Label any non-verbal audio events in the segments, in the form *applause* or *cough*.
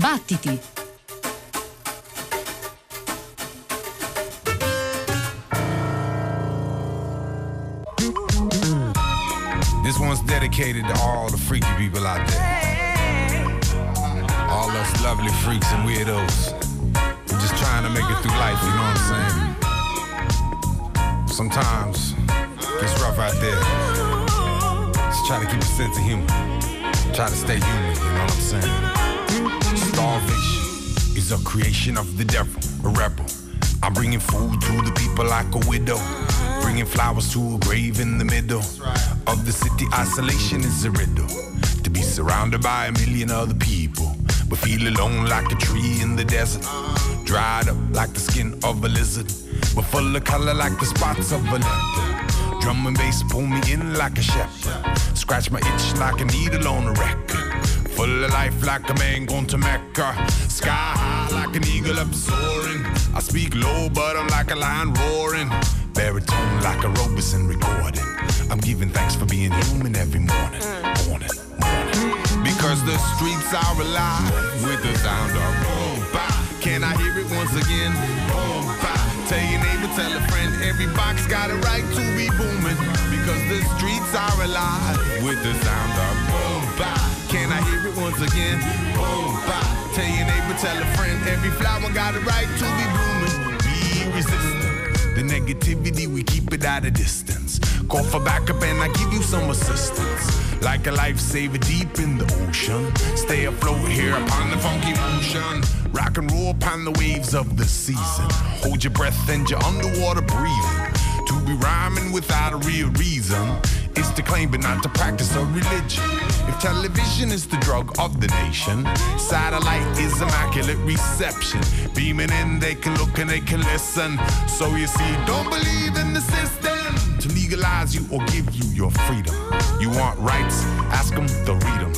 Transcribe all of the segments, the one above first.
Battiti! This one's dedicated to all the freaky people out there. All us lovely freaks and weirdos. We're just trying to make it through life, you know what I'm saying? Sometimes it's rough out there. Just try to keep a sense of humor. Try to stay human, you know what I'm saying? Starvation is a creation of the devil, a rebel. I'm bringing food to the people like a widow. Bringing flowers to a grave in the middle of the city. Isolation is a riddle. To be surrounded by a million other people, but feel alone like a tree in the desert. Dried up like the skin of a lizard, but full of color like the spots of a leopard. Drum and bass pull me in like a shepherd. Scratch my itch like a needle on a record. Full of life like a man going to Mecca. Sky high like an eagle up soaring. I speak low, but I'm like a lion roaring. Baritone like a Robeson recording. I'm giving thanks for being human every morning. Morning, morning. Because the streets are alive with the sound of boom, bap. Can I hear it once again? Boom, bap. Tell your neighbor, tell a friend, every box got a right to be booming. Because the streets are alive with the sound of boom, bap. I hear it once again? Boom, bap. Tell your neighbor, tell a friend, every flower got a right to be blooming. Be resistant. The negativity, we keep it at a distance. Call for backup and I give you some assistance. Like a lifesaver deep in the ocean. Stay afloat here upon the funky motion. Rock and roll upon the waves of the season. Hold your breath and you're underwater breathing. To be rhyming without a real reason to claim but not to practice a religion. If television is the drug of the nation, satellite is immaculate reception. Beaming in, they can look and they can listen. So you see, don't believe in the system to legalize you or give you your freedom. You want rights? Ask them, they'll read them.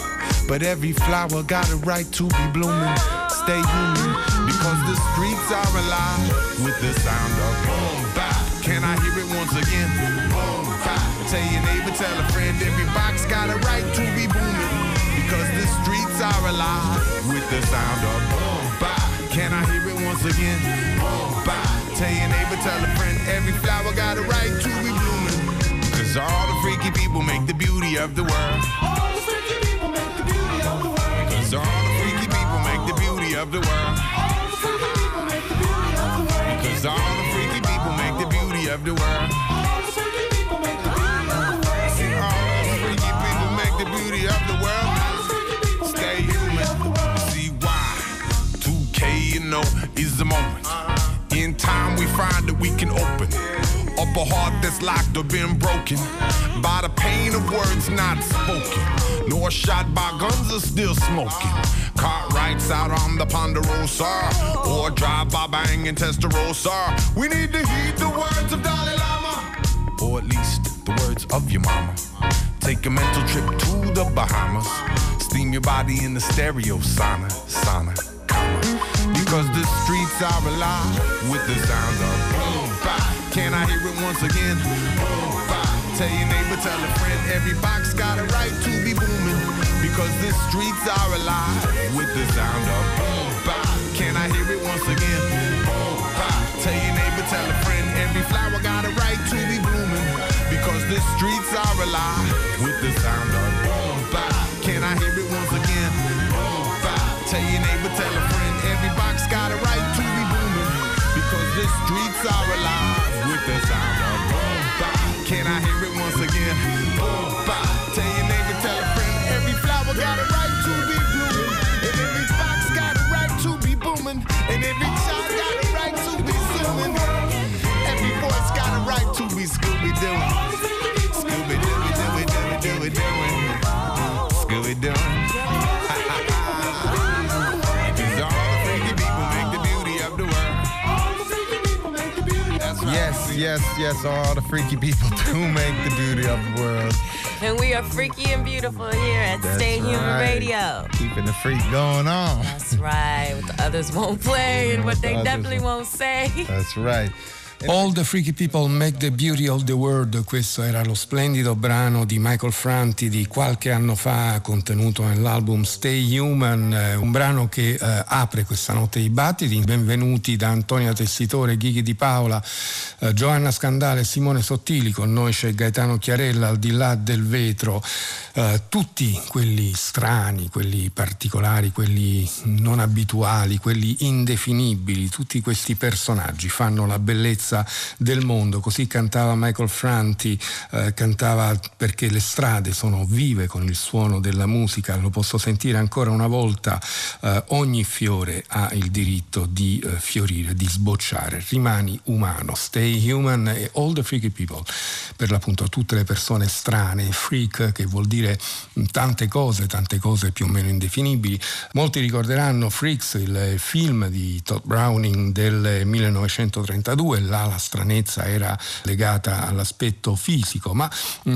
But every flower got a right to be blooming. Stay human because the streets are alive with the sound of boom bap. Can I hear it Tell your neighbor, tell a friend, every box got a right to be booming because the streets are alive with the sound of boom bap. Can I hear it once again? Boom bap. Tell your neighbor, tell a friend, every flower got a right to be blooming because all the freaky people make the beauty of the world. All the freaky people make the beauty of the world. Cause all the freaky people make the beauty of the world. All the freaky people make the beauty of the world. Cause all the freaky people make the beauty of the world. In time, we find that we can open up a heart that's locked or been broken by the pain of words not spoken, nor shot by guns are still smoking. Cartwrights out on the Ponderosa, or drive by bang in Testarossa. We need to heed the words of Dalai Lama, or at least the words of your mama. Take a mental trip to the Bahamas. Steam your body in the stereo sauna, sauna, comma. Because the streets are alive with the sound of oh, boom bap. Can I hear it once again? Oh, boom bap. Tell your neighbor, tell a friend, every box got a right to be booming. Because the streets are alive with the sound of oh, boom bap. Can I hear it once again? Boom bap. Tell your neighbor, tell a friend, every flower got a right to be blooming. Because the streets are alive Yes, yes. All the freaky people *laughs* do make the beauty of the world. And we are freaky and beautiful here at That's Stay Human. Radio. Keeping the freak going on. That's right. What the others won't play and what they definitely won't say. That's right. All the freaky people make the beauty of the world, questo era lo splendido brano di Michael Franti di qualche anno fa contenuto nell'album Stay Human, eh, un brano che eh, apre questa notte di battiti. Benvenuti da Antonia Tessitore, Ghighi Di Paola, eh, Giovanna Scandale Simone Sottili, con noi c'è Gaetano Chiarella al di là del vetro, eh, tutti quelli strani, quelli particolari, quelli non abituali, quelli indefinibili, tutti questi personaggi fanno la bellezza del mondo, così cantava Michael Franti, eh, cantava perché le strade sono vive con il suono della musica, lo posso sentire ancora una volta, eh, ogni fiore ha il diritto di eh, fiorire, di sbocciare, rimani umano, stay human e all the freaky people, per l'appunto tutte le persone strane, freak che vuol dire tante cose, tante cose più o meno indefinibili. Molti ricorderanno Freaks, il film di Todd Browning del 1932, la stranezza era legata all'aspetto fisico, ma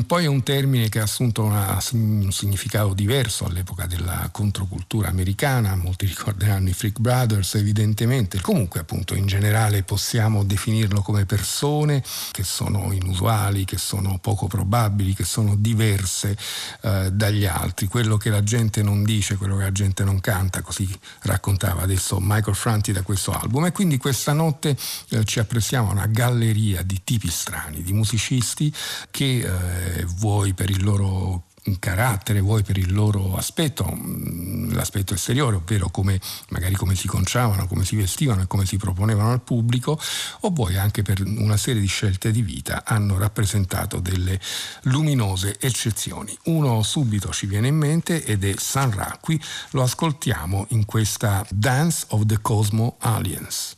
poi è un termine che ha assunto una, un significato diverso all'epoca della controcultura americana, molti ricorderanno i Freak Brothers evidentemente, comunque appunto in generale possiamo definirlo come persone che sono inusuali, che sono poco probabili, che sono diverse eh, dagli altri, quello che la gente non dice, quello che la gente non canta, così raccontava adesso Michael Franti da questo album. E quindi questa notte eh, ci apprestiamo una galleria di tipi strani, di musicisti che eh, vuoi per il loro carattere, vuoi per il loro aspetto, mm, l'aspetto esteriore, ovvero come, magari come si conciavano, come si vestivano e come si proponevano al pubblico, o vuoi anche per una serie di scelte di vita, hanno rappresentato delle luminose eccezioni. Uno subito ci viene in mente ed è San Ra, qui lo ascoltiamo in questa Dance of the Cosmo Aliens.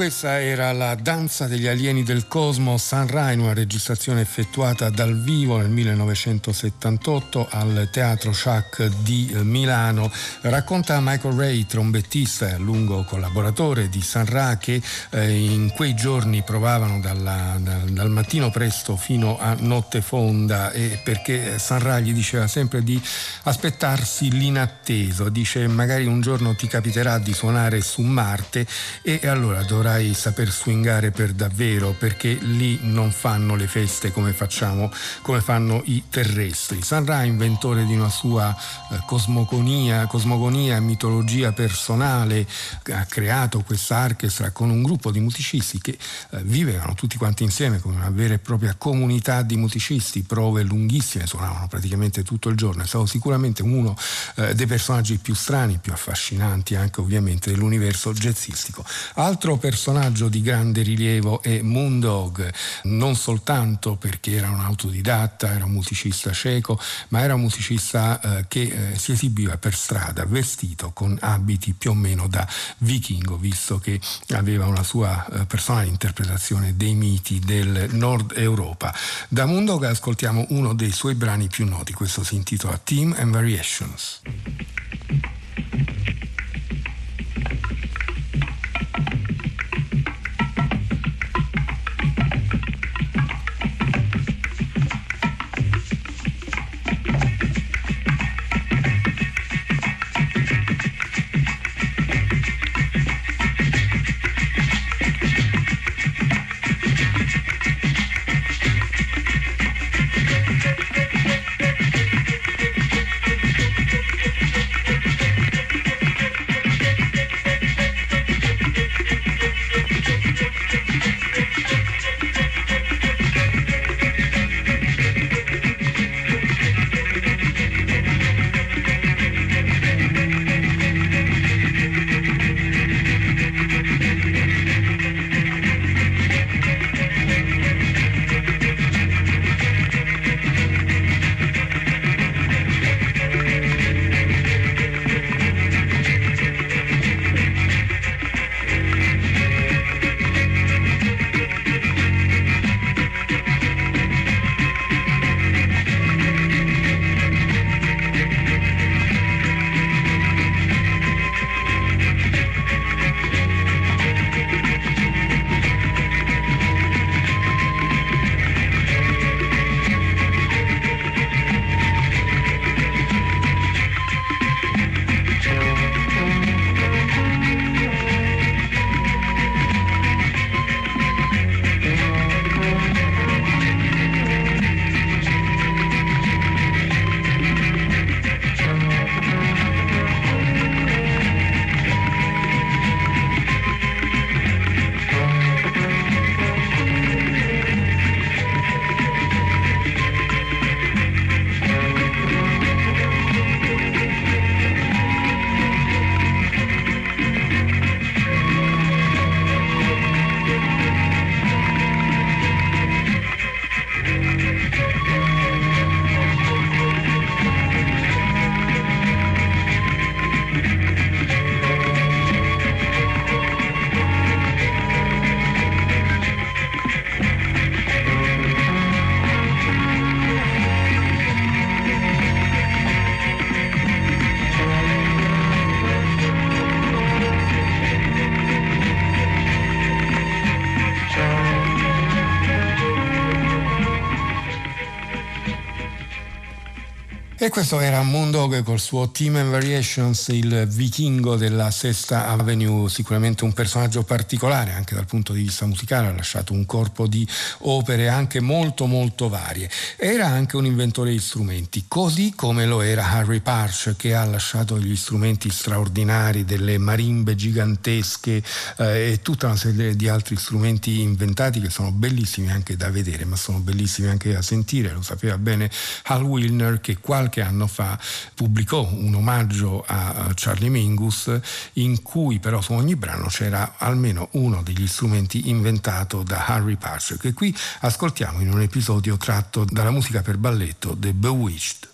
Questa era la danza degli alieni del cosmo Sunrise, una registrazione effettuata dal vivo nel 1978 al Teatro Schack di Milano. Racconta Michael Ray, trombettista e a lungo collaboratore di Sun Ra, che eh, in quei giorni provavano dalla, dal, dal, mattino presto fino a notte fonda e perché Sun Ra gli diceva sempre di aspettarsi l'inatteso, dice magari un giorno ti capiterà di suonare su Marte e allora dovrai dovrai saper swingare per davvero perché lì non fanno le feste come facciamo, come fanno i terrestri. San Ra, inventore di una sua eh, cosmogonia, cosmogonia mitologia personale, ha creato questa orchestra con un gruppo di musicisti che eh, vivevano tutti quanti insieme come una vera e propria comunità di musicisti, prove lunghissime, suonavano praticamente tutto il giorno. È stato sicuramente uno eh, dei personaggi più strani, più affascinanti anche ovviamente dell'universo jazzistico. Altro personaggio personaggio di grande rilievo è Moondog, non soltanto perché era un autodidatta, era un musicista cieco, ma era un musicista eh, che eh, si esibiva per strada vestito con abiti più o meno da vichingo, visto che aveva una sua eh, personale interpretazione dei miti del nord Europa. Da Moondog ascoltiamo uno dei suoi brani più noti, questo si intitola Team and Variations. Questo era Moondog col suo Team and Variations, il vichingo della Sesta Avenue, sicuramente un personaggio particolare anche dal punto di vista musicale, ha lasciato un corpo di opere anche molto molto varie. Era anche un inventore di strumenti, così come lo era Harry Parch che ha lasciato gli strumenti straordinari delle marimbe gigantesche eh, e tutta una serie di altri strumenti inventati che sono bellissimi anche da vedere, ma sono bellissimi anche da sentire, lo sapeva bene Hal Wilner che qualche qualche anno fa pubblicò un omaggio a Charlie Mingus in cui però su ogni brano c'era almeno uno degli strumenti inventato da Harry Parcher che qui ascoltiamo in un episodio tratto dalla musica per balletto The Bewitched.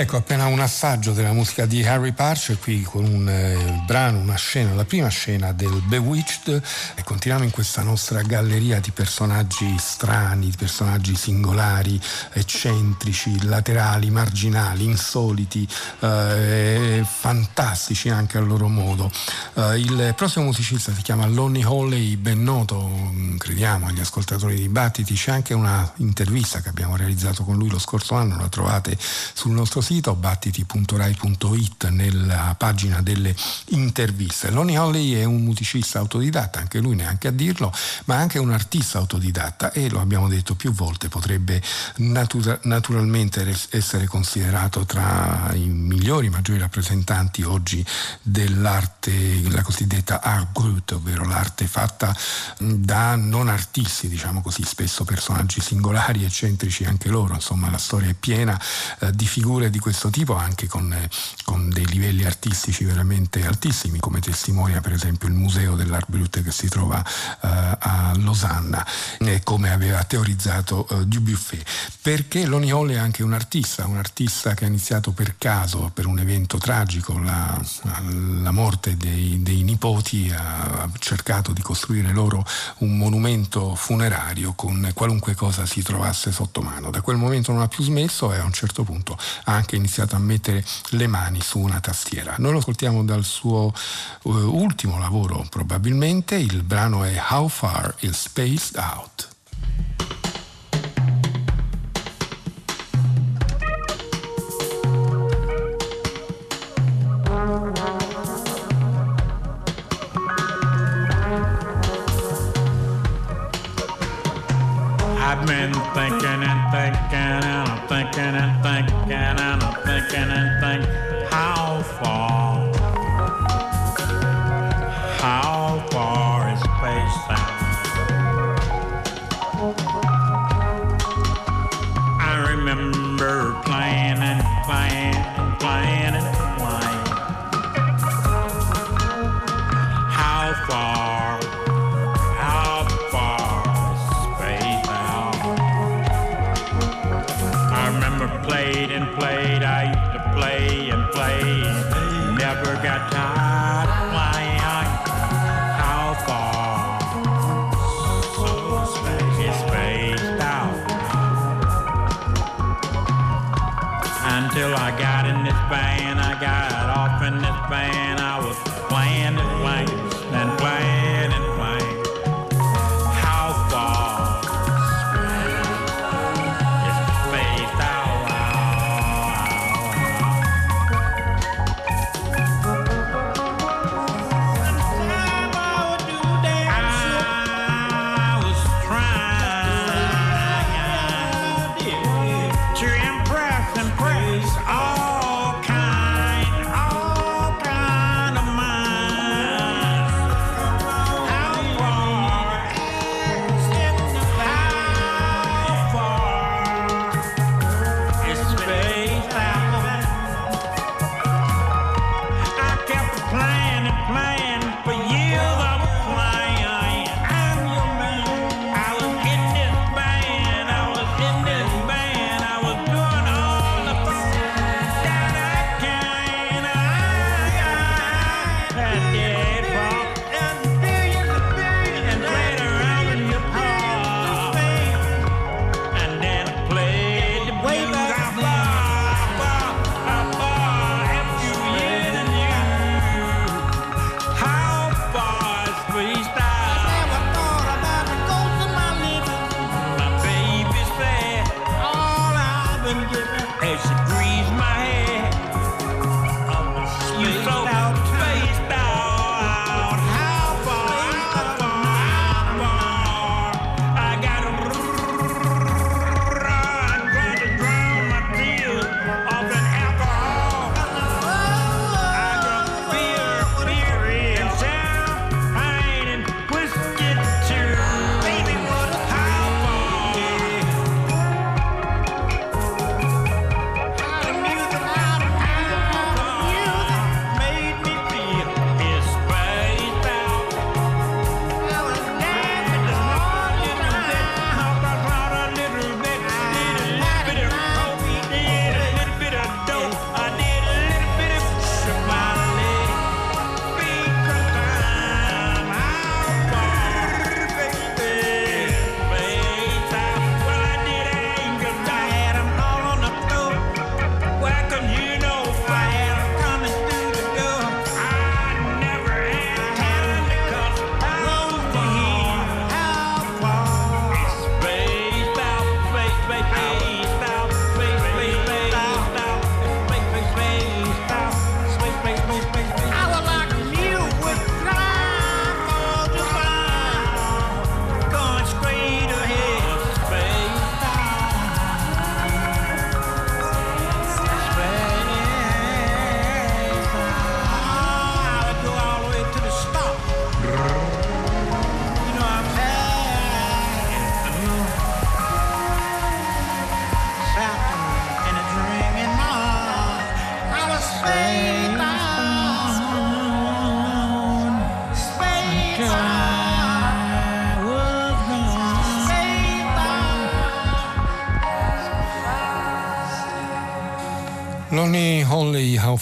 Ecco, appena un assaggio della musica di Harry Parcher qui con un eh, brano, una scena, la prima scena del Bewitched e continuiamo in questa nostra galleria di personaggi strani, di personaggi singolari, eccentrici, laterali, marginali, insoliti, eh, fantastici anche a loro modo. Eh, il prossimo musicista si chiama Lonnie Holley, ben noto, mm, crediamo, agli ascoltatori di Battiti, c'è anche una intervista che abbiamo realizzato con lui lo scorso anno, la trovate sul nostro sito battiti.rai.it nella pagina delle interviste. Lonnie Holly è un musicista autodidatta, anche lui neanche a dirlo, ma anche un artista autodidatta e lo abbiamo detto più volte, potrebbe natura- naturalmente essere considerato tra i migliori, maggiori rappresentanti oggi dell'arte, la cosiddetta art brut, ovvero l'arte fatta da non artisti, diciamo così, spesso personaggi singolari, eccentrici anche loro, insomma la storia è piena eh, di figure di questo tipo anche con, eh, con, dei livelli artistici veramente altissimi, come testimonia per esempio il Museo dell'Art Brut che si trova eh, a Losanna, eh, come aveva teorizzato eh, Dubuffet. Perché Lonnie Hall è anche un artista, un artista che ha iniziato per caso, per un evento tragico, la, la morte dei, dei nipoti, ha cercato di costruire loro un monumento funerario con qualunque cosa si trovasse sotto mano. Da quel momento non ha più smesso e a un certo punto ha anche iniziato a mettere le mani su una tastiera. Noi lo ascoltiamo dal suo uh, ultimo lavoro probabilmente, il brano è How Far is Spaced Out. I've been thinking and thinking and I'm thinking and thinking and I'm thinking and thinking how far,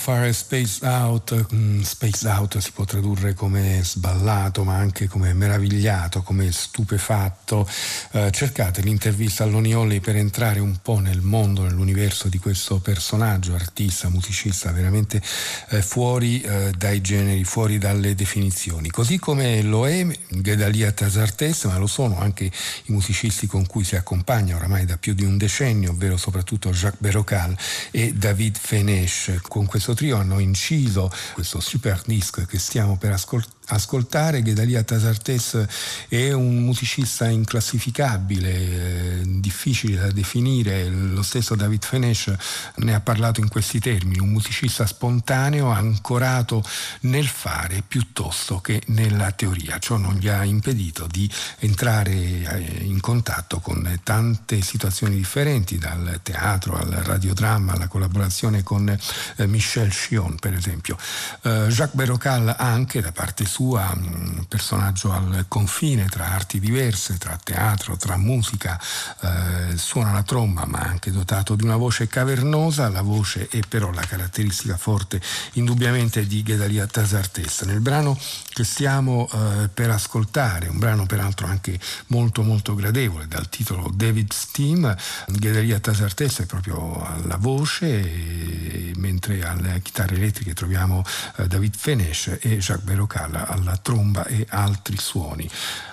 Far is Spaced Out, mm, Spaced Out si può tradurre come sballato ma anche come meravigliato, come stupefatto. Eh, cercate l'intervista all'Oni Only per entrare un po' nel mondo, nell'universo di questo personaggio, artista, musicista, veramente eh, fuori eh, dai generi, fuori dalle definizioni. Così come lo è Gedalia Tasartes, ma lo sono anche i musicisti con cui si accompagna oramai da più di un decennio, ovvero soprattutto Jacques Berocal e David Fenesh. Con questo trio hanno inciso questo super disc che stiamo per ascoltare ascoltare Gedalia Tasartes è un musicista inclassificabile, eh, difficile da definire, lo stesso David Fenesh ne ha parlato in questi termini, un musicista spontaneo ancorato nel fare piuttosto che nella teoria, ciò non gli ha impedito di entrare eh, in contatto con tante situazioni differenti, dal teatro al radiodramma, alla collaborazione con eh, Michel Chion per esempio. Jacques Berocal anche da parte sua sua, un personaggio al confine tra arti diverse, tra teatro, tra musica, eh, suona la tromba ma anche dotato di una voce cavernosa, la voce è però la caratteristica forte indubbiamente di Gedalia Tasartes. Nel brano che stiamo eh, per ascoltare, un brano peraltro anche molto molto gradevole dal titolo David's Team, Gedalia Tasartes è proprio alla voce, mentre alle chitarre elettriche troviamo eh, David Fenesh e Jacques Berocal alla tromba e altri suoni.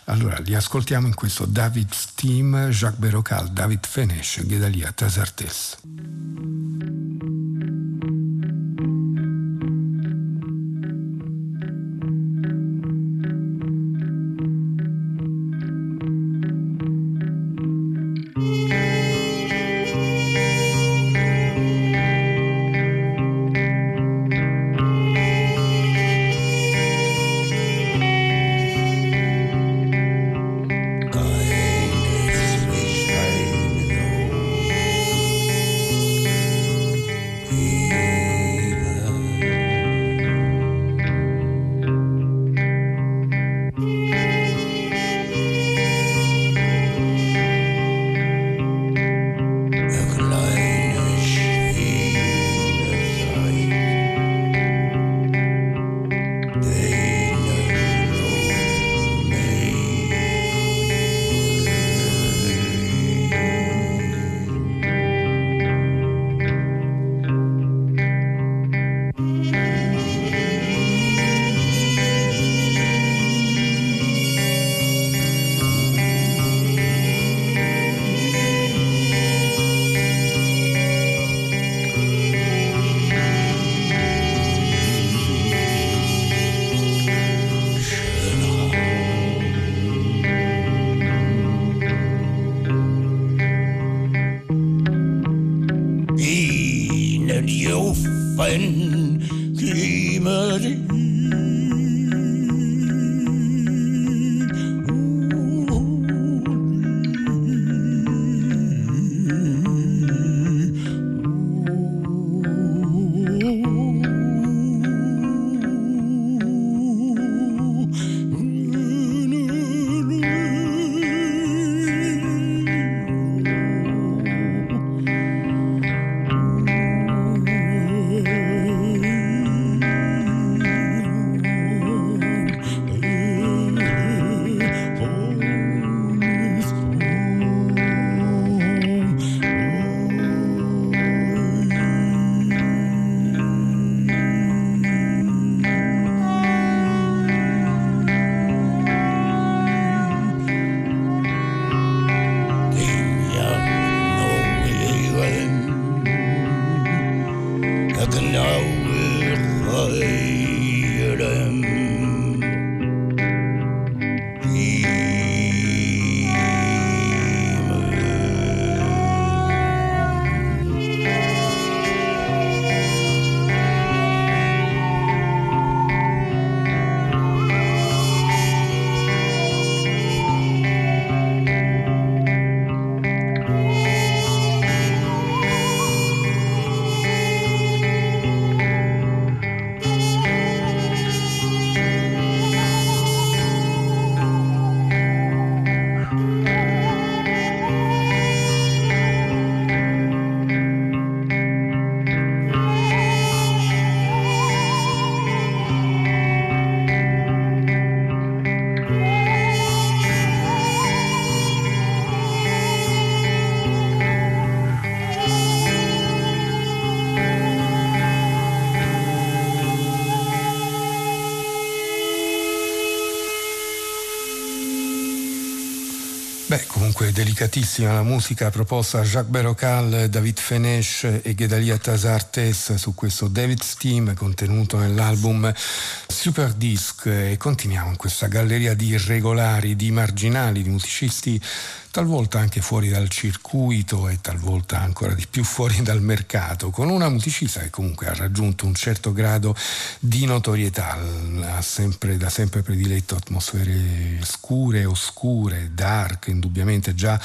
Allora li ascoltiamo in questo David's Team, Jacques Berocal, David Fenesh, Gedalia Tasartes. Beh, comunque delicatissima la musica proposta a Jacques Berocal, David Fenesh e Gedalia Tazartes su questo David's Team contenuto nell'album Super Disc e continuiamo in questa galleria di irregolari, di marginali, di musicisti talvolta anche fuori dal circuito e talvolta ancora di più fuori dal mercato, con una musicista che comunque ha raggiunto un certo grado di notorietà, ha sempre, da sempre prediletto atmosfere scure, oscure, dark, indubbiamente già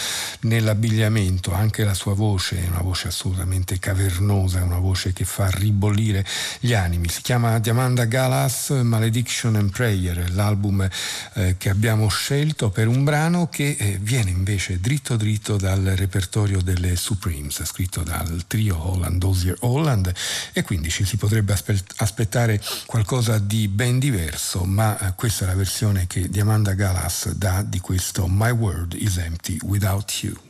nell'abbigliamento, anche la sua voce è una voce assolutamente cavernosa, è una voce che fa ribollire gli animi, si chiama Diamanda Galas Malediction and Prayer, l'album eh, che abbiamo scelto per un brano che eh, viene invece dritto dritto dal repertorio delle Supremes, scritto dal trio Holland, Dozier Holland, e quindi ci si potrebbe aspe- aspettare qualcosa di ben diverso, ma eh, questa è la versione che Diamanda Galas dà di questo My World is Empty Without You.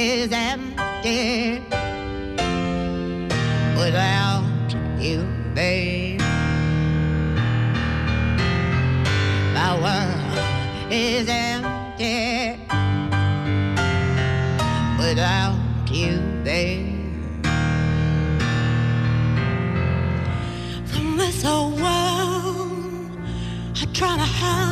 is empty without you, babe. My world is empty without you, babe. From this old world, I try to hide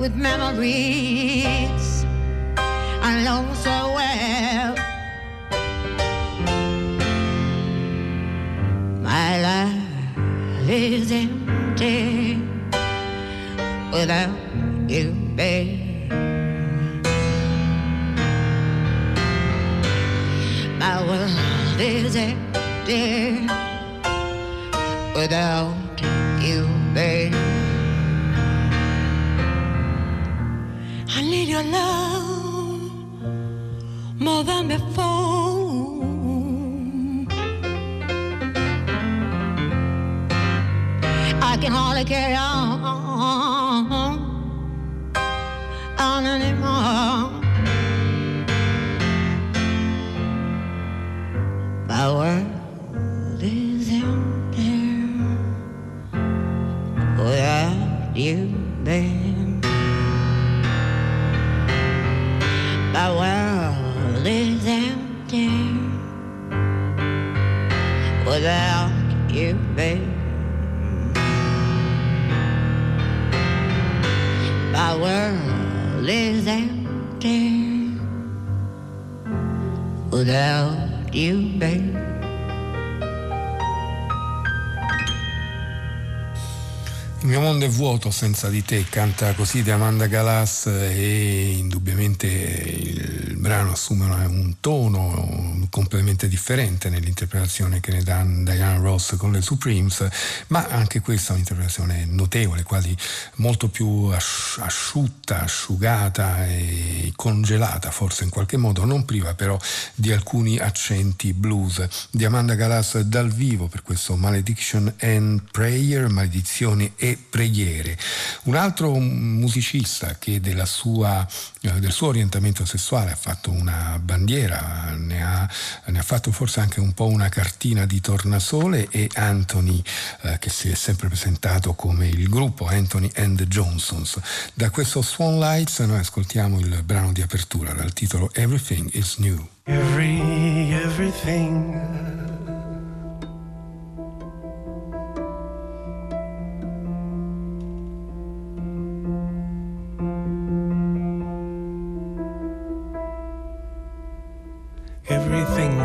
with memories I know so well. My life is empty without you, babe. My world is empty without your love more than before. I can hardly carry on, on anymore. Il mio mondo è vuoto senza di te, canta così di Amanda Galas e indubbiamente il brano assume un tono completamente differente nell'interpretazione che ne dà Diana Ross con le Supremes, ma anche questa è un'interpretazione notevole, quasi molto più asciutta, asciugata e congelata forse in qualche modo, non priva però di alcuni accenti blues. Di Amanda Galas dal vivo per questo Malediction and Prayer, maledizioni e preghiere. Un altro musicista che sua, eh, del suo orientamento sessuale ha fatto una bandiera, ne ha, ne ha, fatto forse anche un po' una cartina di tornasole è Anthony eh, che si è sempre presentato come il gruppo Anthony and the Johnsons. Da questo Swan Lights noi ascoltiamo il brano di apertura dal titolo Everything is New. Every, everything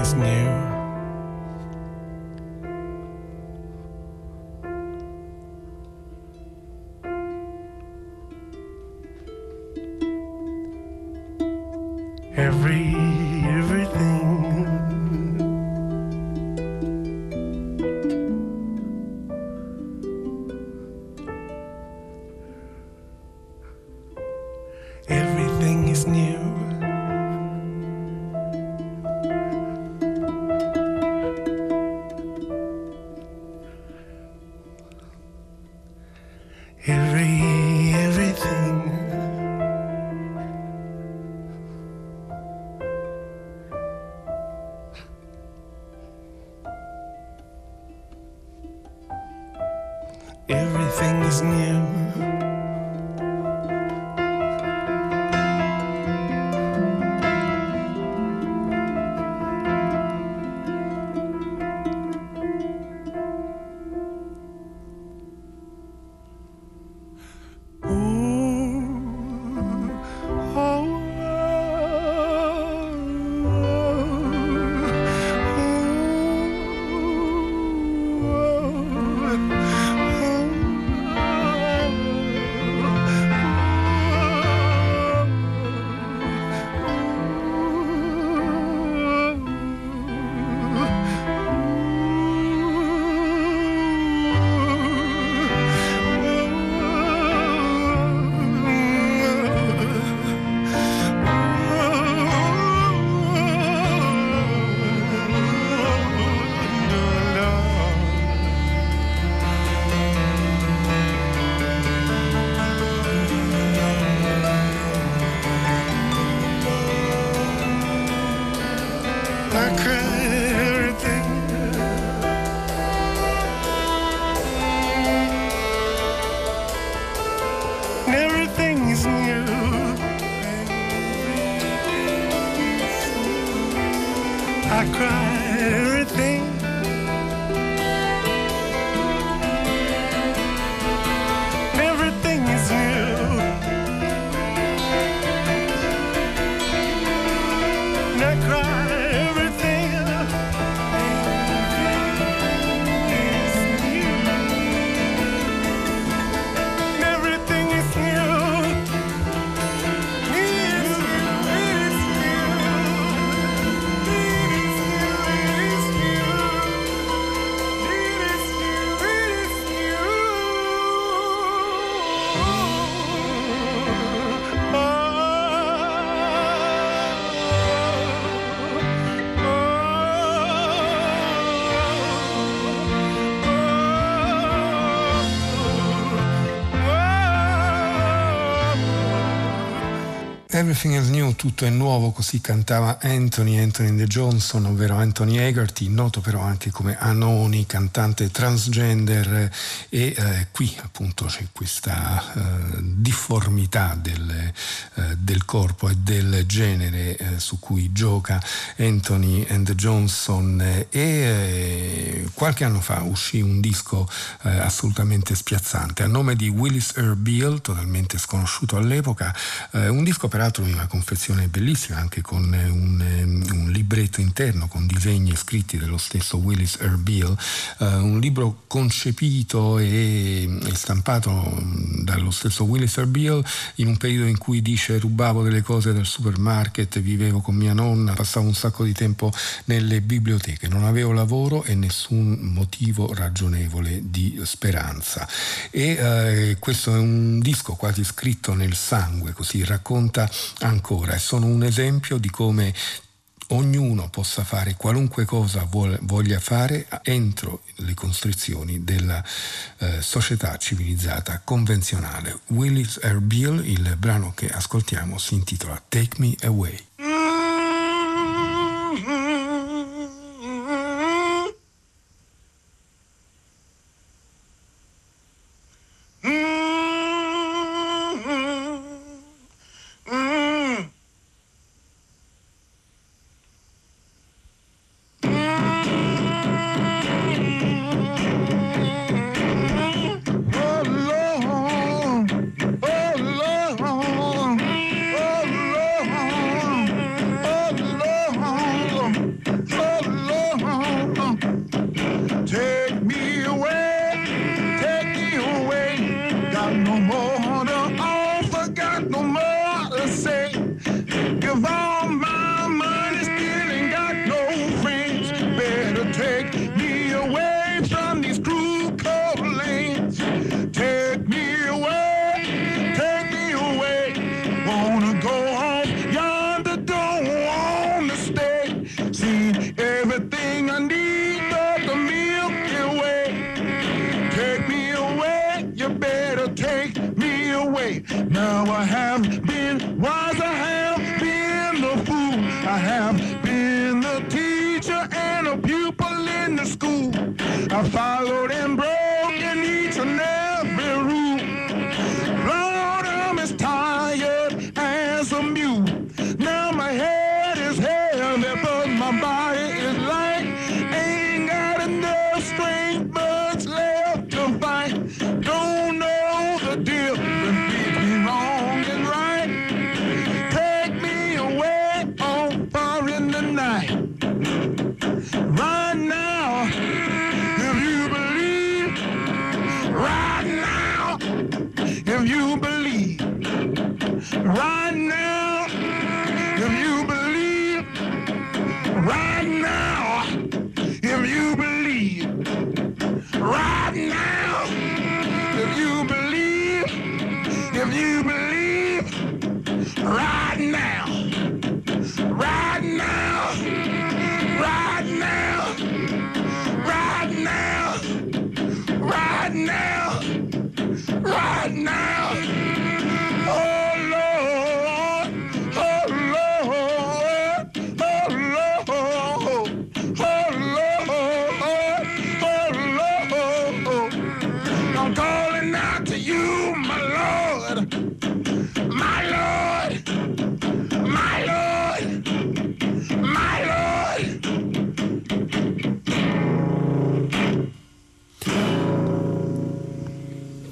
everything is new. Everything is new, tutto è nuovo, così cantava Anthony, Anthony the Johnson, ovvero Anthony Haggerty, noto però anche come Anoni, cantante transgender e eh, qui appunto c'è questa eh, difformità del, eh, del, corpo e del genere eh, su cui gioca Anthony and Johnson. E eh, qualche anno fa uscì un disco eh, assolutamente spiazzante. A nome di Willis Earl Beale, totalmente sconosciuto all'epoca, un disco peraltro di una confezione bellissima anche con un, un libretto interno con disegni scritti dello stesso Willis eh, un libro concepito e, e stampato mm, dallo stesso Willis Erbil in un periodo in cui dice rubavo delle cose dal supermarket, vivevo con mia nonna, passavo un sacco di tempo nelle biblioteche, non avevo lavoro e nessun motivo ragionevole di speranza. E eh, questo è un disco quasi scritto nel sangue, così racconta ancora, e sono un esempio di come ognuno possa fare qualunque cosa voglia fare entro le costrizioni della eh, società civilizzata convenzionale. Willis Erbil, il brano che ascoltiamo, si intitola Take Me Away.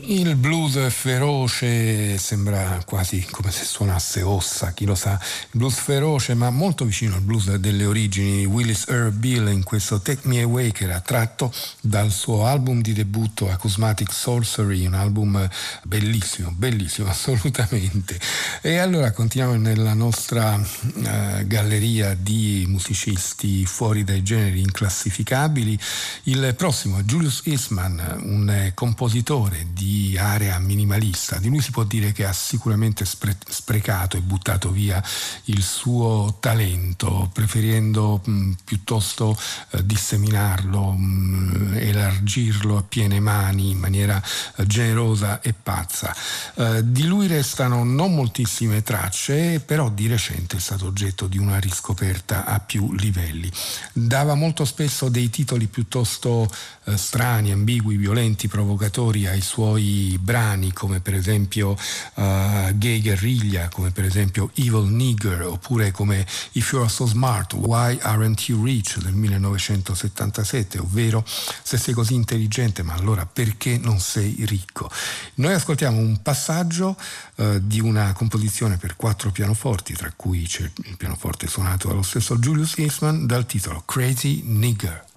Il blues feroce sembra quasi come se suonasse ossa, chi lo sa. Blues feroce, ma molto vicino al blues delle origini di Willis Earl Bill in questo Take Me Away che era tratto dal suo album di debutto Acousmatic Sorcery, un album bellissimo, bellissimo *laughs* assolutamente. E allora continuiamo nella nostra eh, galleria di musicisti fuori dai generi inclassificabili. Il prossimo è Julius Eastman, un compositore di area minimalista. Di lui si può dire che ha sicuramente spre- sprecato e buttato via il suo talento, preferendo mh, piuttosto eh, disseminarlo, mh, elargirlo a piene mani in maniera eh, generosa e pazza. Eh, di lui restano non moltissime tracce, però di recente è stato oggetto di una riscoperta a più livelli. Dava molto spesso dei titoli piuttosto eh, strani, ambigui, violenti, provocatori ai suoi brani brani come per esempio uh, Gay Guerriglia, come per esempio Evil Nigger oppure come If You're So Smart, Why Aren't You Rich del 1977, ovvero se sei così intelligente ma allora perché non sei ricco? Noi ascoltiamo un passaggio uh, di una composizione per quattro pianoforti, tra cui c'è il pianoforte suonato dallo stesso Julius Eastman, dal titolo Crazy Nigger.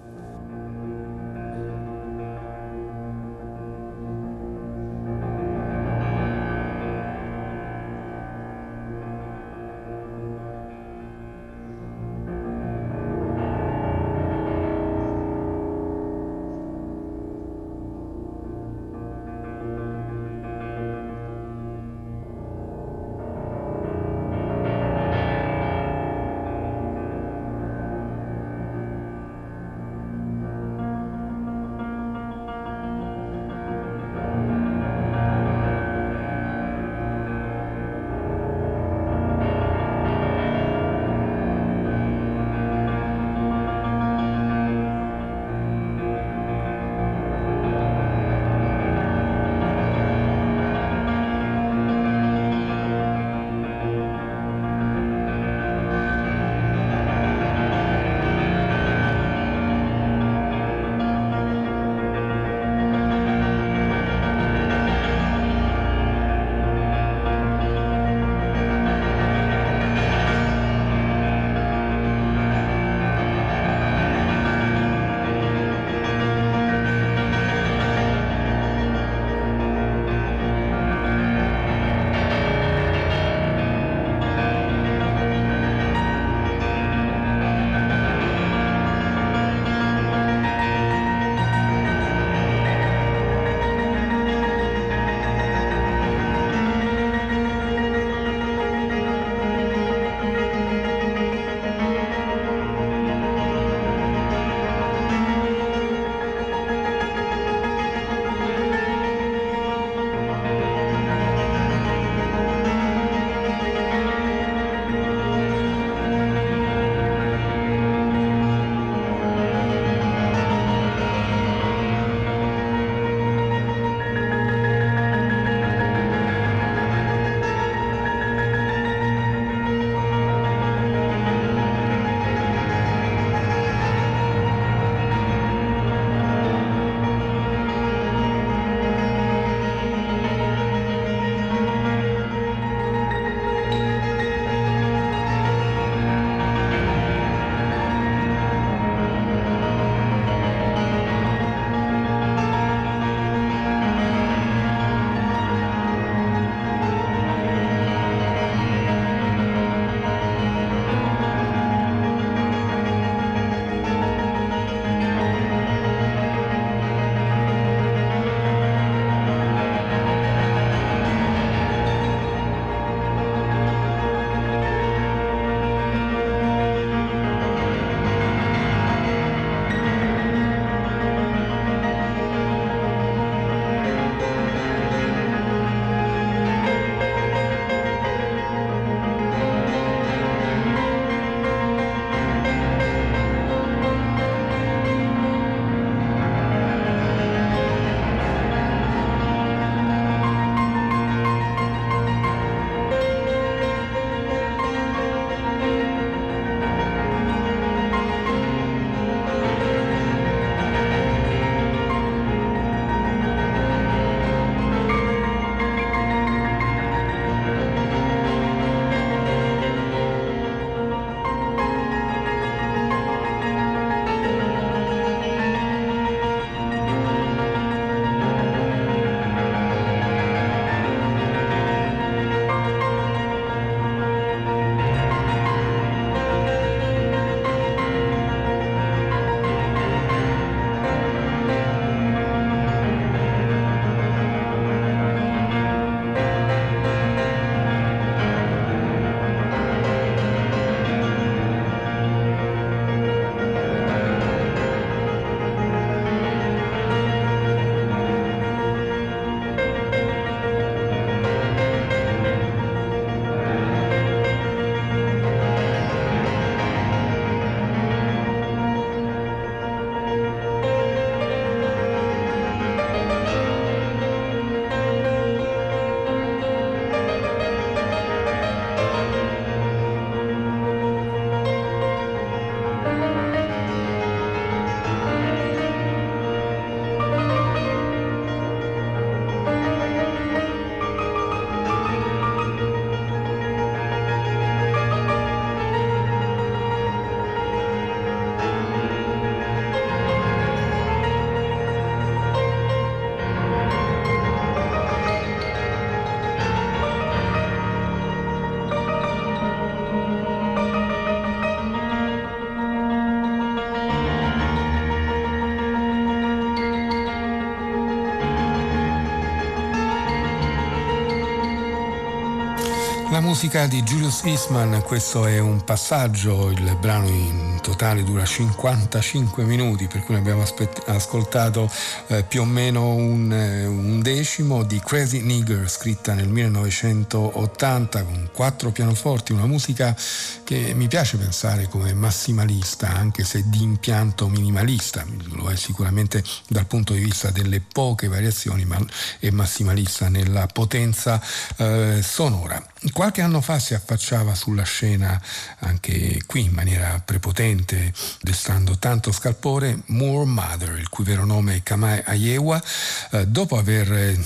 Musica di Julius Eastman, questo è un passaggio, il brano in totale dura 55 minuti, per cui abbiamo aspet- ascoltato eh, più o meno un, eh, un, decimo di Crazy Nigger, scritta nel 1980 con quattro pianoforti, una musica che mi piace pensare come massimalista, anche se di impianto minimalista, lo è sicuramente dal punto di vista delle poche variazioni, ma è massimalista nella potenza eh, sonora. Qualche anno fa si affacciava sulla scena, anche qui in maniera prepotente, destando tanto scalpore, Moore Mother, il cui vero nome è Kamae Ayewa, eh, dopo aver eh,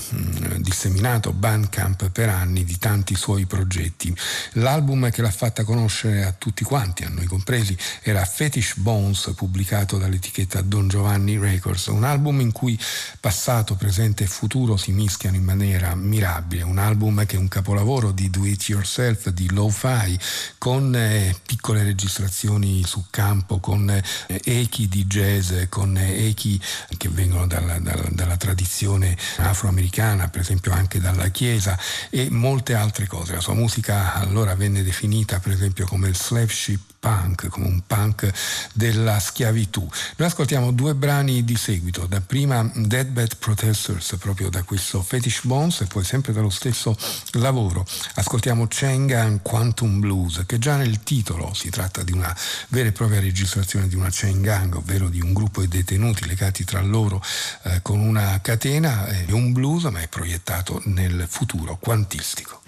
disseminato Bandcamp per anni di tanti suoi progetti. L'album che l'ha fatta conoscere a tutti quanti, a noi compresi, era Fetish Bones, pubblicato dall'etichetta Don Giovanni Records, un album in cui passato, presente e futuro si mischiano in maniera mirabile, un album che è un capolavoro di Do It Yourself, di Lo-Fi, con eh, piccole registrazioni su campo, con eh, echi di jazz, con eh, echi che vengono dalla, dalla, dalla tradizione afroamericana, per esempio anche dalla Chiesa e molte altre cose. La sua musica allora venne definita per esempio come il slave ship punk, come un punk della schiavitù. Noi ascoltiamo due brani di seguito, da prima Deadbed Protesters, proprio da questo Fetish Bones e poi sempre dallo stesso lavoro. Ascoltiamo Chengan Quantum Blues, che già nel titolo si tratta di una vera e propria registrazione di una chain gang, ovvero di un gruppo di detenuti legati tra loro eh, con una catena, è un blues ma è proiettato nel futuro quantistico.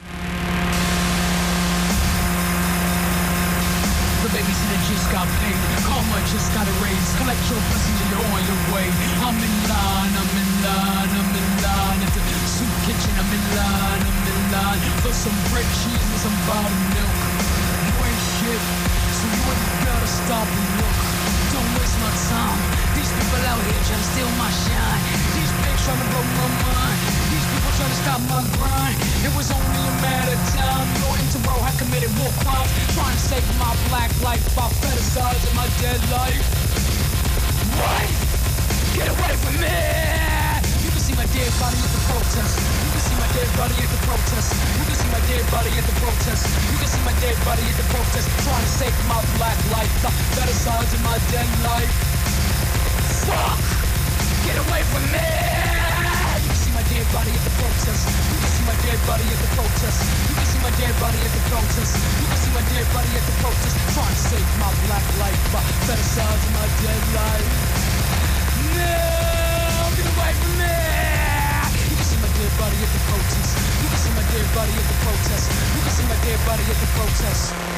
The babysitter just got paid. Karma just got a raise. Collect your blessings and you're on your way. I'm in line, I'm in line, I'm in line. At the soup kitchen, I'm in line, I'm in line. For some bread, cheese, and some bottled milk. You ain't shit, so you ain't gotta stop and look. Don't waste my time. These people out here trying to steal my shine. These pigs trying to blow my mind. People to stop my grind. It was only a matter of time. Your interro had committed war crimes. Trying to save my black life by fetishizing my dead life. What? Get away from me! You can see my dead body at the protest. You can see my dead body at the protest. You can see my dead body at the protest. You can see my dead body at the protest. Trying to save my black life by fetishizing my dead life. Fuck! Get away from me! Dead body at the protest. You can see my dead body at the protest. You can see my dead body at the protest. You can see my dead body at the protest. Trying to save my black life by fetishizing my dead life. No! Get away from me! You can see my dead body at the protest. You can see my dead body at the protest. You can see my dead body at the protest.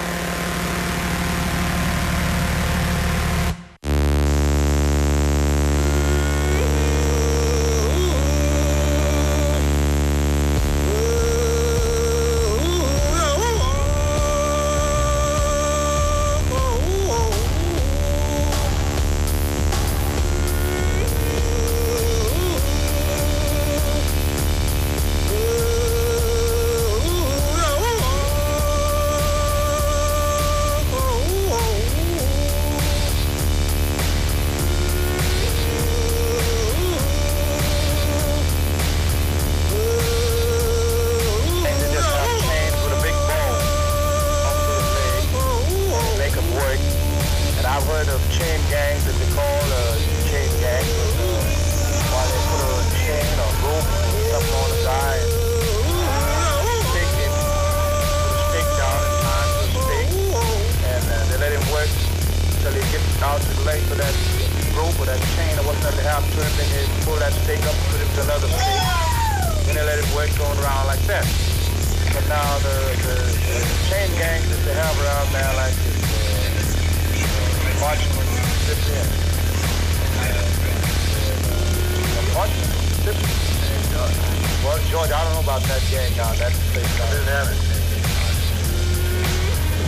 George, I don't know about that gang down that place. I didn't have it.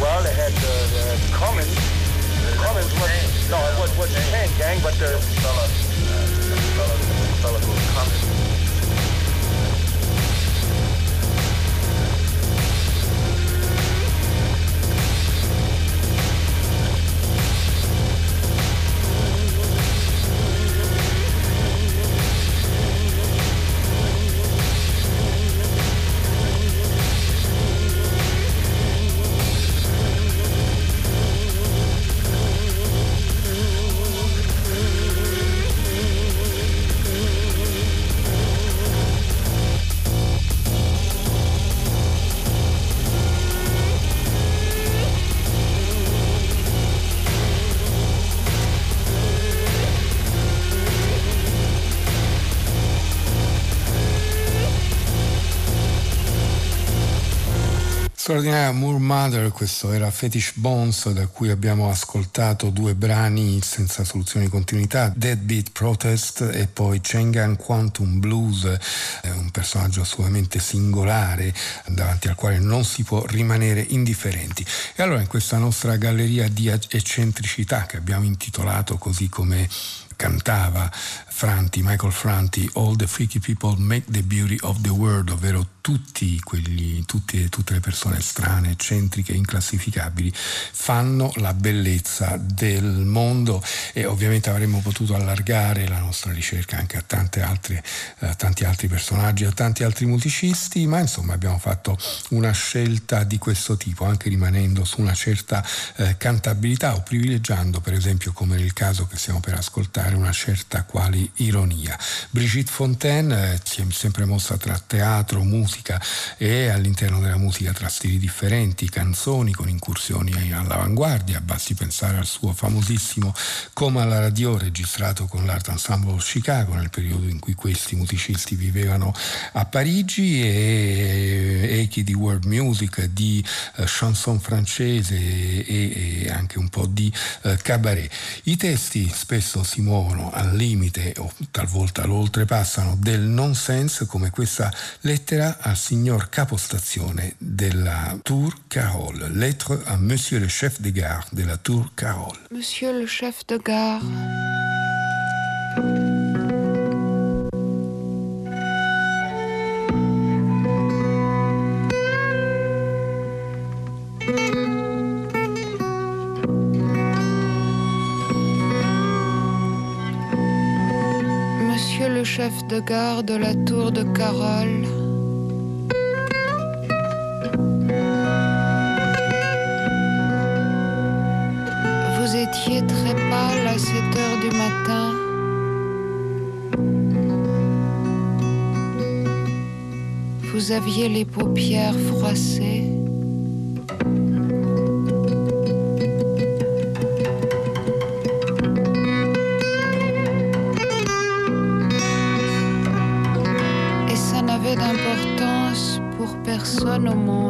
Well, they had the, the Cummins. Cummins was no, it was was a chain gang, but the Straordinaria Moore Mother, questo era Fetish Bones da cui abbiamo ascoltato due brani senza soluzione di continuità, Deadbeat Protest e poi Chengan Quantum Blues, eh, un personaggio assolutamente singolare davanti al quale non si può rimanere indifferenti. E allora in questa nostra galleria di eccentricità che abbiamo intitolato così come cantava Franti, Michael Franti, All the Freaky People Make the Beauty of the World, ovvero tutti quelli, tutti, tutte le persone strane, eccentriche, inclassificabili, fanno la bellezza del mondo. E ovviamente avremmo potuto allargare la nostra ricerca anche a, altre, a tanti altri personaggi, a tanti altri musicisti, ma insomma abbiamo fatto una scelta di questo tipo, anche rimanendo su una certa eh, cantabilità o privilegiando per esempio come nel caso che stiamo per ascoltare una certa quali ironia. Brigitte Fontaine eh, si è sempre mossa tra teatro, musica, e all'interno della musica tra stili differenti, canzoni con incursioni all'avanguardia, basti pensare al suo famosissimo Come alla radio registrato con l'Art Ensemble Chicago nel periodo in cui questi musicisti vivevano a Parigi e echi di world music, di uh, chanson francese e, anche un po' di cabaret. I testi spesso si muovono al limite o talvolta lo oltrepassano del nonsense come questa lettera al signor capostazione della Tour Carole. Lettre a Monsieur le chef de gare della Tour Carole. Monsieur le chef de gare. Chef de gare de la Tour de Carole. Vous étiez très pâle à 7 heures du matin. Vous aviez les paupières froissées. no more.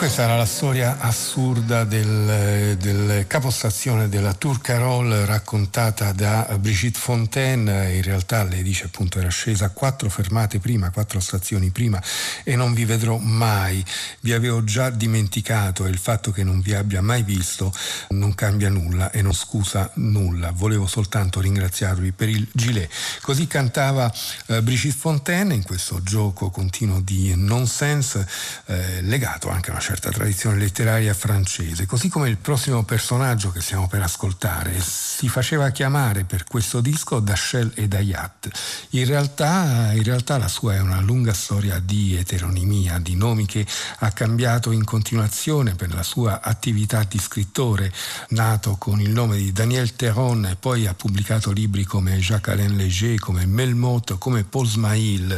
Questa era la storia assurda del, del capostazione della Tour Carol raccontata da Brigitte Fontaine. In realtà lei dice appunto era scesa quattro fermate prima, quattro stazioni prima e non vi vedrò mai. Vi avevo già dimenticato e il fatto che non vi abbia mai visto non cambia nulla e non scusa nulla. Volevo soltanto ringraziarvi per il gilet. Così cantava eh, Brigitte Fontaine in questo gioco continuo di nonsense eh, legato anche a una certa tradizione letteraria francese, così come il prossimo personaggio che stiamo per ascoltare si faceva chiamare per questo disco Dachel e Dayat. In realtà, in realtà la sua è una lunga storia di eteronimia, di nomi che ha cambiato in continuazione per la sua attività di scrittore, nato con il nome di Daniel Theron e poi ha pubblicato libri come Jacques-Alain Léger, come Melmoth, come Paul Smail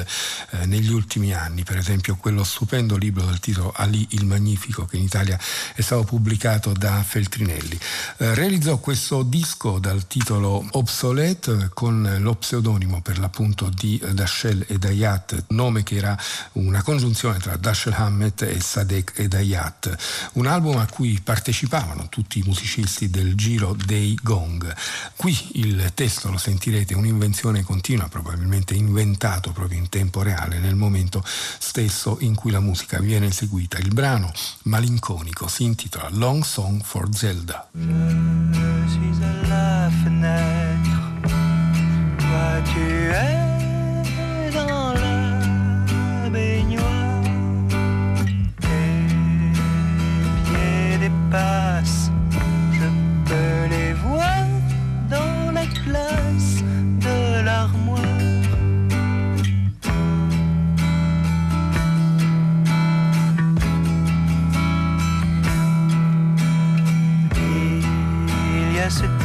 eh, negli ultimi anni, per esempio quello stupendo libro dal titolo Ali il Magnifico che in Italia è stato pubblicato da Feltrinelli. Eh, realizzò questo disco dal titolo Obsolete con lo pseudonimo per l'appunto di Dashel e Dayat, nome che era una congiunzione tra Dashel Hammett e Sadek e Dayat, un album a cui partecipavano tutti i musicisti del giro dei Gong. Qui il testo lo sentirete, un'invenzione continua, probabilmente inventato proprio in tempo reale nel momento stesso in cui la musica viene eseguita. Il brano malinconico si intitola Long Song for Zelda. Je suis à la fenêtre, toi tu es dans la baignoire, tes pieds dépassent, je peux les Il y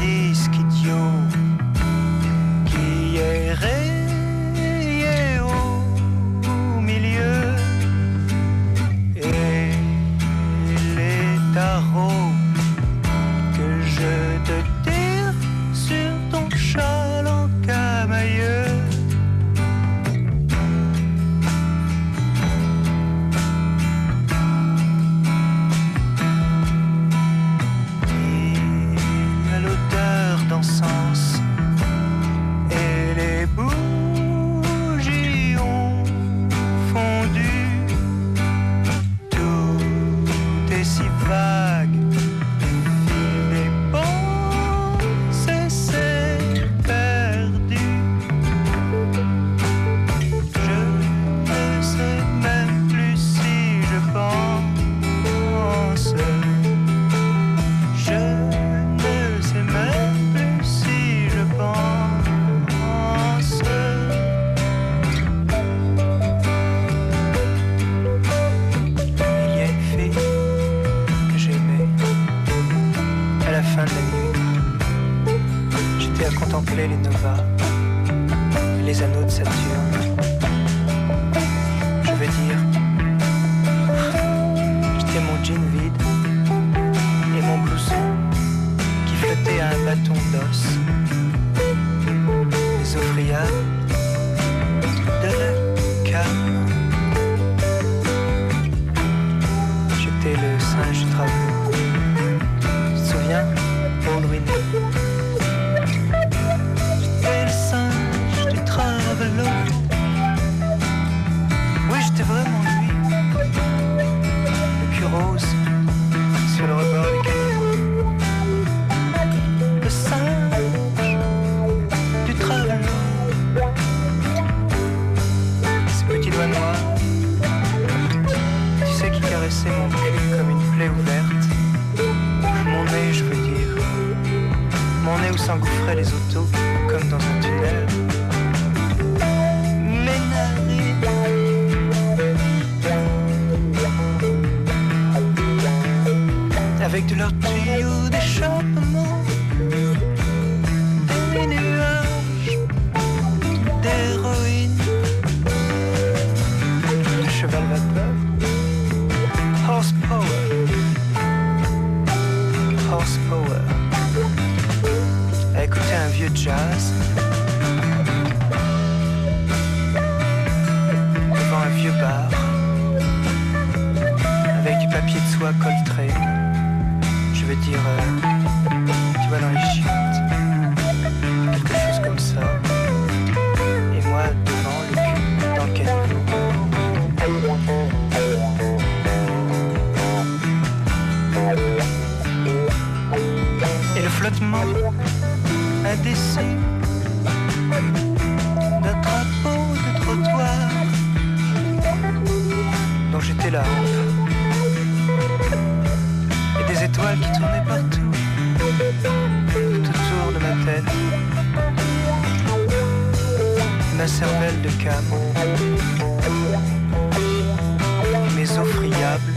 étoiles qui tournaient partout, tout autour de ma tête. Ma cervelle de cam, mes eaux friables,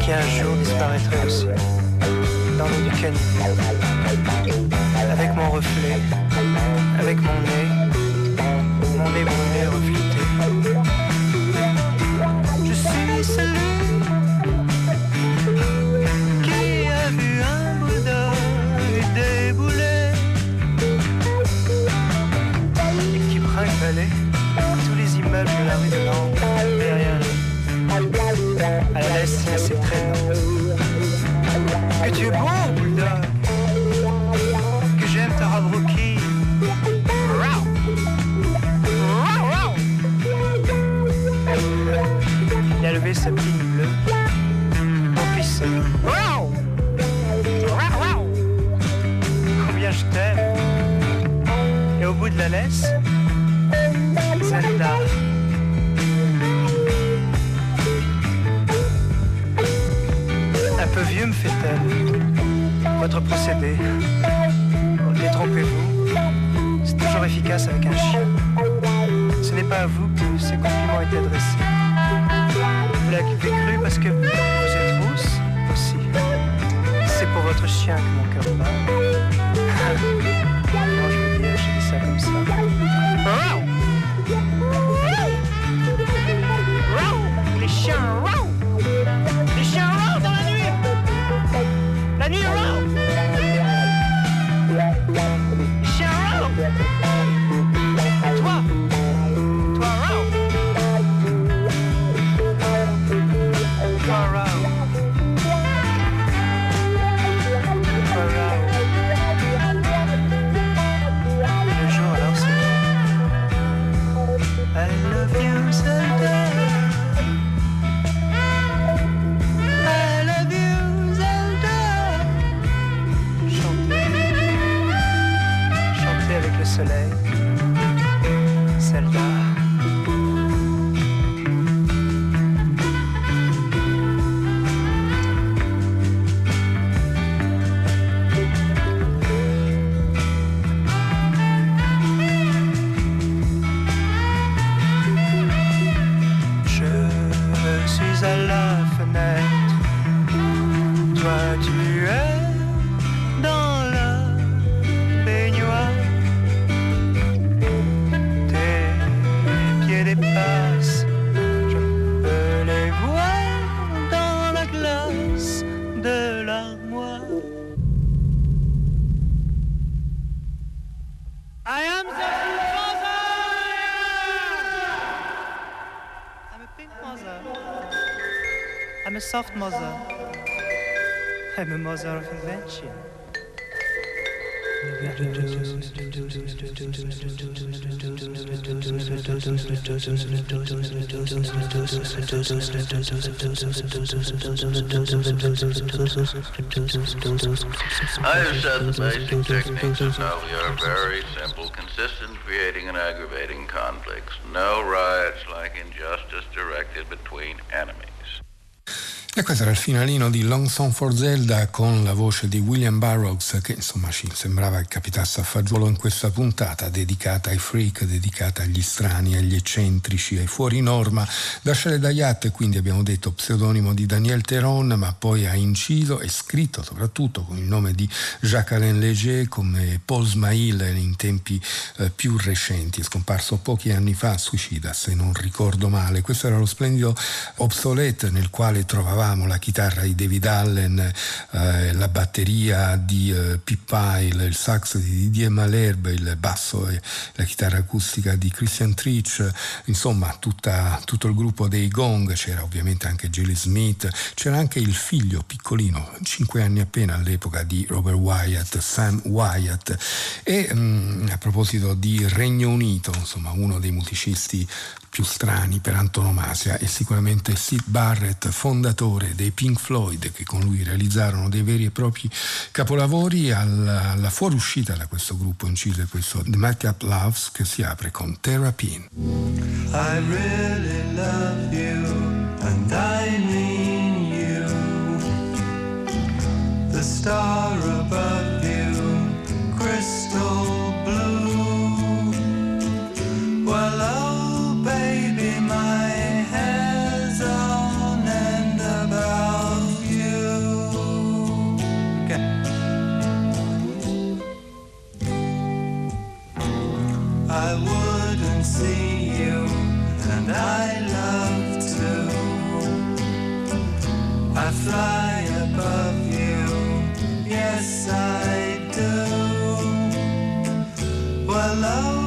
qui un jour disparaîtraient aussi, dans l'eau du canyon, avec mon reflet, avec mon nez, mon nez De la laisse, Zelda. Un peu vieux me fait-elle. Votre procédé. Oh, Détrompez-vous. C'est toujours efficace avec un chien. Ce n'est pas à vous que ces compliments étaient adressés. Vous l'avez cru parce que vous êtes rousse aussi. C'est pour votre chien que mon cœur bat. *laughs* Comment je veux dire, j'ai soft mother. I'm a mother of invention. I have said the basic techniques of failure are very simple, consistent, creating and aggravating conflicts. No riots like injustice directed between enemies. E questo era il finalino di Long Song for Zelda con la voce di William Burroughs che insomma ci sembrava che capitasse a fagiolo in questa puntata dedicata ai freak, dedicata agli strani, agli eccentrici, ai fuori norma. Dasciale Dayat quindi abbiamo detto pseudonimo di Daniel Teron ma poi ha inciso e scritto soprattutto con il nome di Jacques-Alain Léger come Paul Smail in tempi eh, più recenti, scomparso pochi anni fa, suicida se non ricordo male. Questo era lo splendido Obsolete nel quale trovavamo la chitarra di David Allen, eh, la batteria di eh, Pip Pyle, il sax di Didier Malherbe, il basso e la chitarra acustica di Christian Trich, insomma tutta, tutto il gruppo dei Gong, c'era ovviamente anche Gilly Smith, c'era anche il figlio piccolino, 5 anni appena all'epoca di Robert Wyatt, Sam Wyatt. E mh, a proposito di Regno Unito, insomma uno dei musicisti più strani per antonomasia è sicuramente Sid Barrett, fondatore dei Pink Floyd, che con lui realizzarono dei veri e propri capolavori. Alla, alla fuoriuscita da questo gruppo incise questo The Make Up Loves che si apre con Terrapin. I really love you, and I mean you. The star above you, crystal blue. I wouldn't see you, and I love to. I fly above you, yes I do. Well,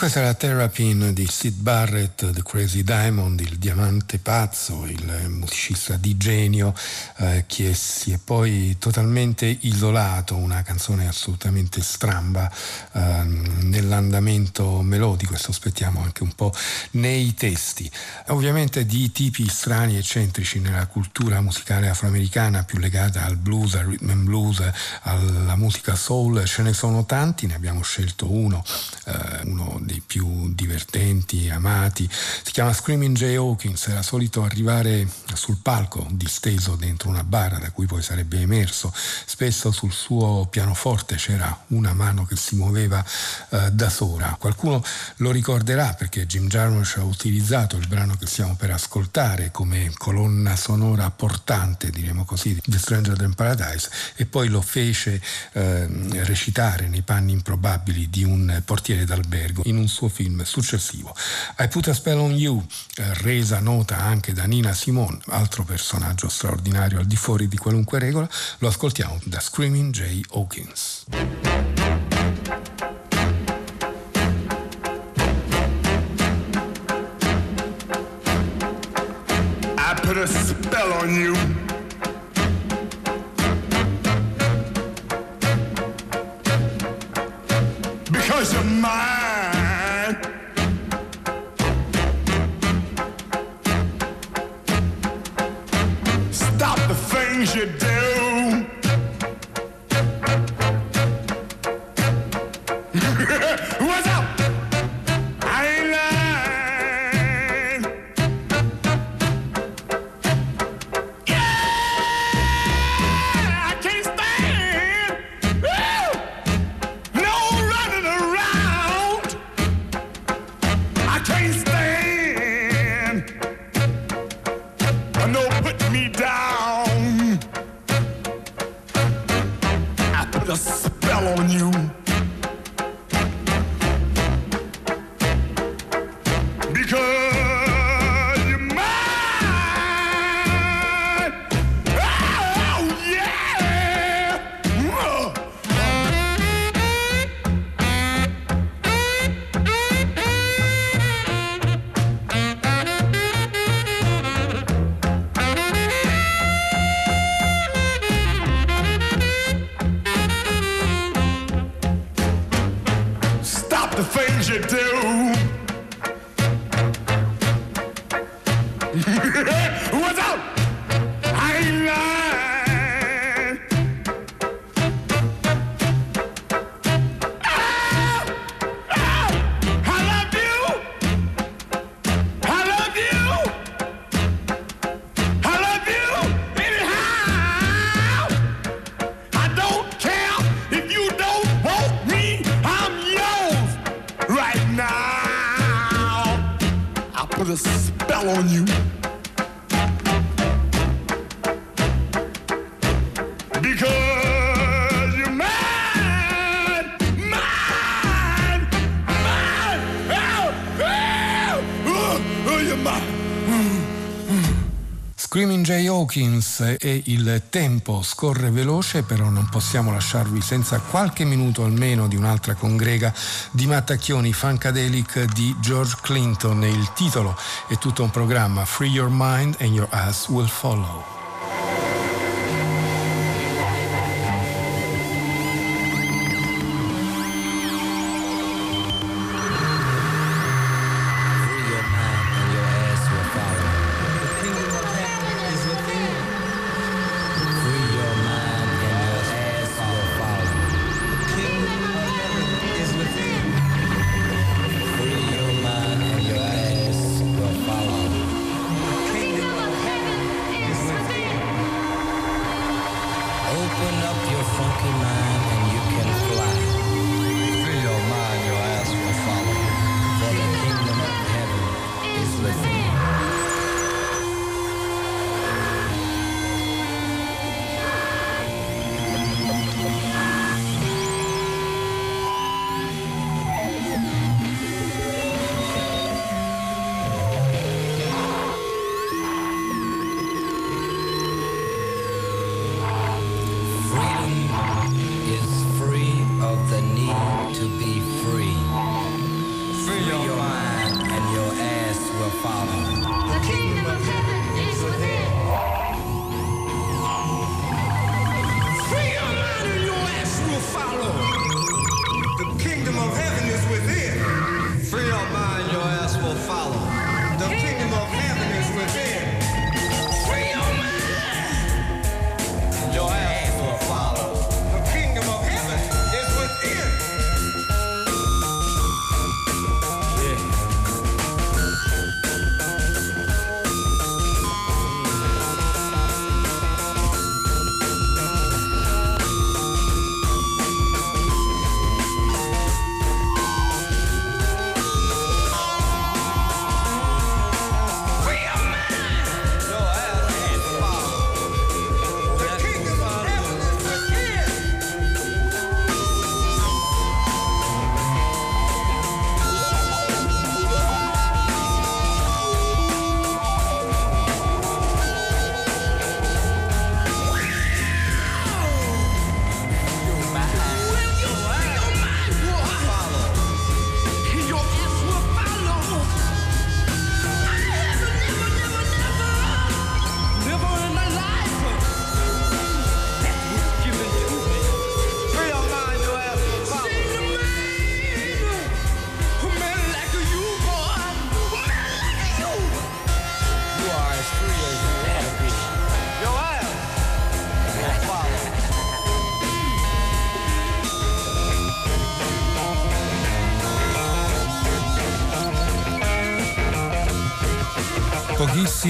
questa la Terrapin di Sid Barrett, The Crazy Diamond, il diamante pazzo, il musicista di genio eh, che si poi totalmente isolato, una canzone assolutamente stramba eh, nell'andamento melodico e sospettiamo anche un po' nei testi. Ovviamente di tipi strani e eccentrici nella cultura musicale afroamericana più legata al blues, al rhythm and blues, alla musica soul, ce ne sono tanti, ne abbiamo scelto uno, eh, uno dei più divertenti, amati. Si chiama Screaming Jay Hawkins, era solito arrivare sul palco disteso dentro una bara da cui poi sarebbe emerso. Spesso sul suo pianoforte c'era una mano che si muoveva eh, da sola. Qualcuno lo ricorderà perché Jim Jarmusch ha utilizzato il brano che stiamo per ascoltare come colonna sonora portante, diremo così, di Stranger Than Paradise e poi lo fece eh, recitare nei panni improbabili di un portiere d'albergo in un suo film successivo. I Put a Spell on You, eh, resa nota anche da Nina Simone, altro personaggio straordinario al di fuori di qualunque regola, lo ascoltiamo da Screaming Jay Hawkins. I put a spell on you. Because you're mine. Hawkins e il tempo scorre veloce, però non possiamo lasciarvi senza qualche minuto almeno di un'altra congrega di mattacchioni funkadelic di George Clinton. Il titolo è tutto un programma Free Your Mind and Your Ass Will Follow.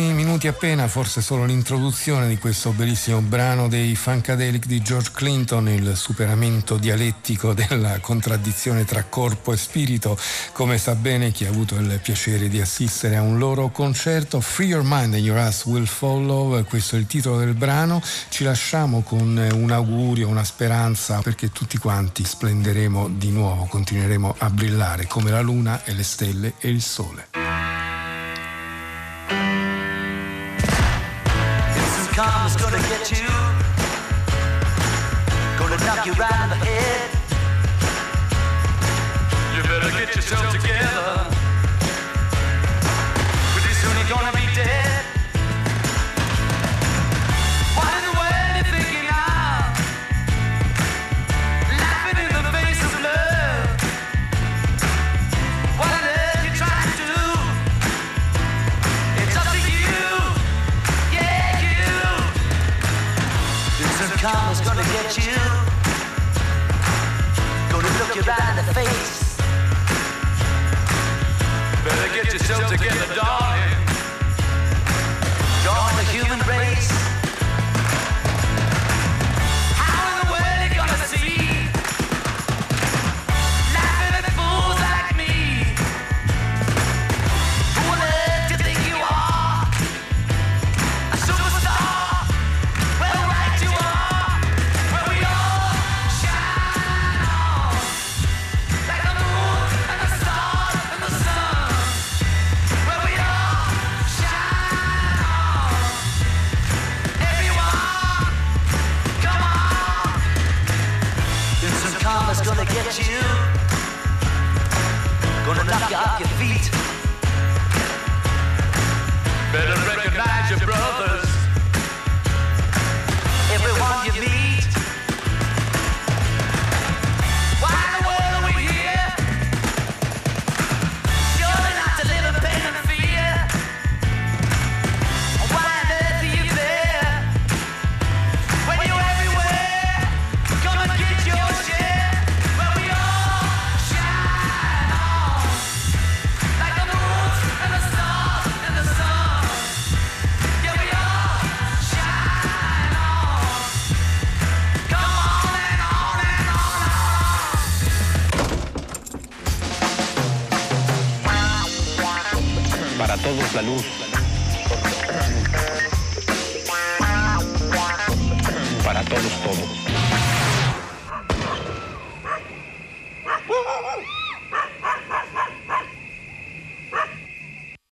Pochissimi minuti appena, forse solo l'introduzione di questo bellissimo brano dei Funkadelic di George Clinton, il superamento dialettico *laughs* della contraddizione tra corpo e spirito, come sa bene chi ha avuto il piacere di assistere a un loro concerto. Free Your Mind and Your Ass Will Follow, questo è il titolo del brano. Ci lasciamo con un augurio, una speranza, perché tutti quanti splenderemo di nuovo, continueremo a brillare come la luna e le stelle e il sole. Karma's gonna get you. Gonna knock you right in the head. You better get yourself together. Better get yourself together, darling.